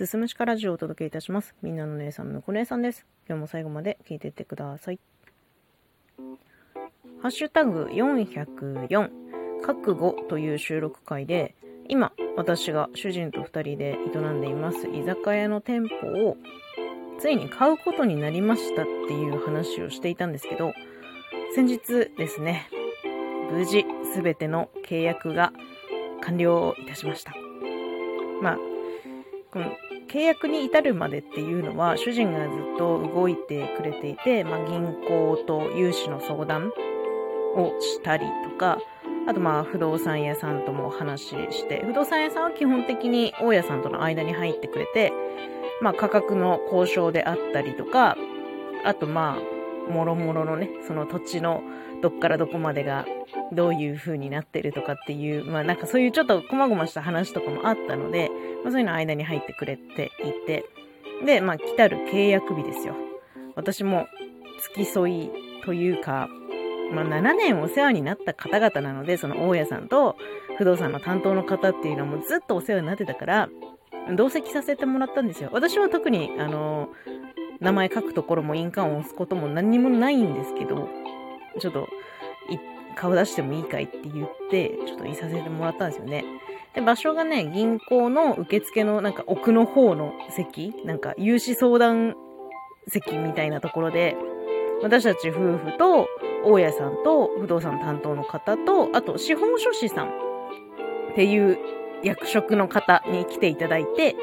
すすむしかラジオをお届けいたします。みんなの姉さん、むこ姉さんです。今日も最後まで聞いていってください。ハッシュタグ404、覚悟という収録会で、今、私が主人と二人で営んでいます居酒屋の店舗を、ついに買うことになりましたっていう話をしていたんですけど、先日ですね、無事すべての契約が完了いたしました。まあ、この契約に至るまでっていうのは主人がずっと動いてくれていて、まあ、銀行と融資の相談をしたりとか、あとまあ不動産屋さんとも話して、不動産屋さんは基本的に大家さんとの間に入ってくれて、まあ価格の交渉であったりとか、あとまあ、もろもろのね、その土地のどっからどこまでがどういう風になってるとかっていう、まあなんかそういうちょっと細々した話とかもあったので、まあそういうの間に入ってくれていて、で、まあ来たる契約日ですよ。私も付き添いというか、まあ7年お世話になった方々なので、その大家さんと不動産の担当の方っていうのはもうずっとお世話になってたから、同席させてもらったんですよ。私は特に、あの、名前書くところも印鑑を押すことも何にもないんですけど、ちょっと、顔出してもいいかいって言って、ちょっといさせてもらったんですよね。で、場所がね、銀行の受付のなんか奥の方の席、なんか融資相談席みたいなところで、私たち夫婦と、大家さんと、不動産担当の方と、あと、司法書士さんっていう役職の方に来ていただいて、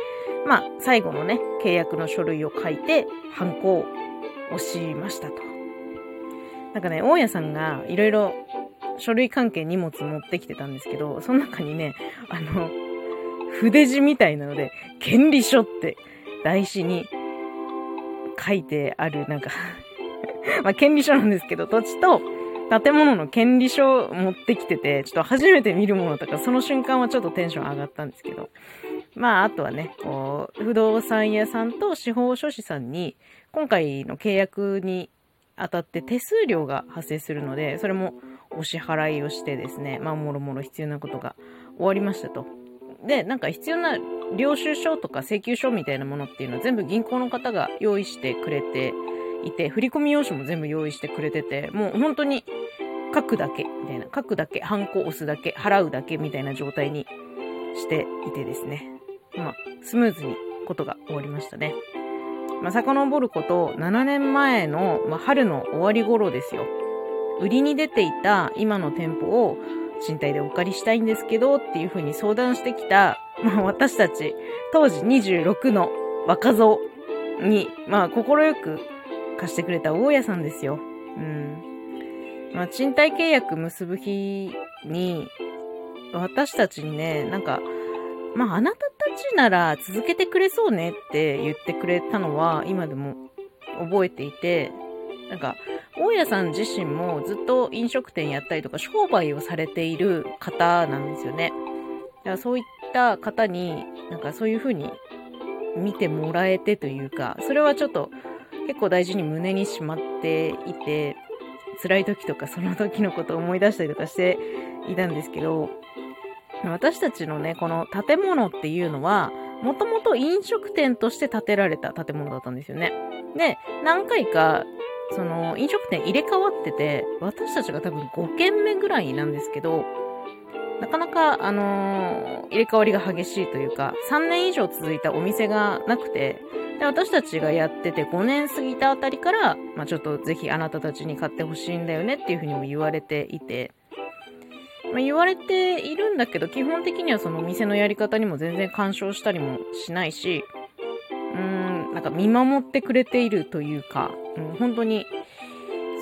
まあ、最後のね、契約の書類を書いて、反抗を押しましたと。なんかね、大家さんがいろいろ書類関係荷物持ってきてたんですけど、その中にね、あの、筆字みたいなので、権利書って台紙に書いてある、なんか まあ、権利書なんですけど、土地と建物の権利書を持ってきてて、ちょっと初めて見るものとか、その瞬間はちょっとテンション上がったんですけど、まあ、あとはね、こう、不動産屋さんと司法書士さんに、今回の契約にあたって手数料が発生するので、それもお支払いをしてですね、まあ、もろもろ必要なことが終わりましたと。で、なんか必要な領収書とか請求書みたいなものっていうのは全部銀行の方が用意してくれていて、振込用紙も全部用意してくれてて、もう本当に書くだけ、みたいな、書くだけ、ハンコ押すだけ、払うだけみたいな状態にしていてですね。まあ、スムーズにことが終わりましたね。まあ、遡ること7年前の、まあ、春の終わり頃ですよ。売りに出ていた今の店舗を賃貸でお借りしたいんですけどっていう風に相談してきた、まあ私たち当時26の若造に、まあ快く貸してくれた大家さんですよ。うん。まあ賃貸契約結ぶ日に、私たちにね、なんか、まああなたたちなら続けてくれそうねって言ってくれたのは今でも覚えていて、なんか、大家さん自身もずっと飲食店やったりとか商売をされている方なんですよね。だからそういった方になんかそういう風に見てもらえてというか、それはちょっと結構大事に胸にしまっていて、辛い時とかその時のことを思い出したりとかしていたんですけど、私たちのね、この建物っていうのは、もともと飲食店として建てられた建物だったんですよね。で、何回かその飲食店入れ替わってて、私たちが多分5軒目ぐらいなんですけど、なかなか、あのー、入れ替わりが激しいというか、3年以上続いたお店がなくて、で、私たちがやってて5年過ぎたあたりから、まあ、ちょっとぜひあなたたちに買ってほしいんだよねっていうふうにも言われていて、まあ、言われているんだけど、基本的にはその店のやり方にも全然干渉したりもしないし、うーん、なんか見守ってくれているというか、うん、本当に、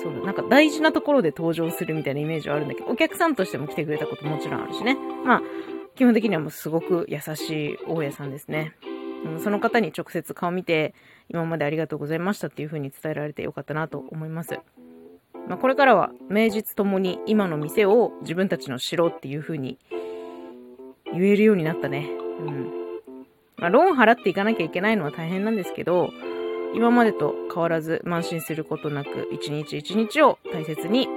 そう、なんか大事なところで登場するみたいなイメージはあるんだけど、お客さんとしても来てくれたこともちろんあるしね。まあ、基本的にはもうすごく優しい大家さんですね。うん、その方に直接顔見て、今までありがとうございましたっていう風に伝えられてよかったなと思います。まあ、これからは名実ともに今の店を自分たちの城っていう風に言えるようになったね。うん。まあ、ローン払っていかなきゃいけないのは大変なんですけど、今までと変わらず慢心することなく、一日一日を大切に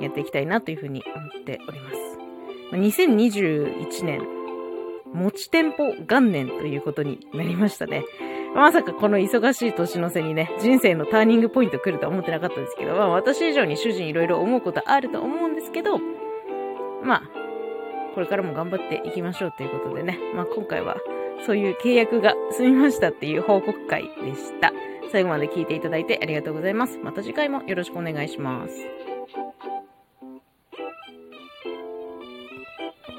やっていきたいなというふうに思っております。2021年持ち店舗元年ということになりましたね。まさかこの忙しい年の瀬にね、人生のターニングポイント来るとは思ってなかったんですけど、まあ私以上に主人いろいろ思うことあると思うんですけど、まあ、これからも頑張っていきましょうということでね、まあ今回はそういう契約が済みましたっていう報告会でした。最後まで聞いていただいてありがとうございます。また次回もよろしくお願いします。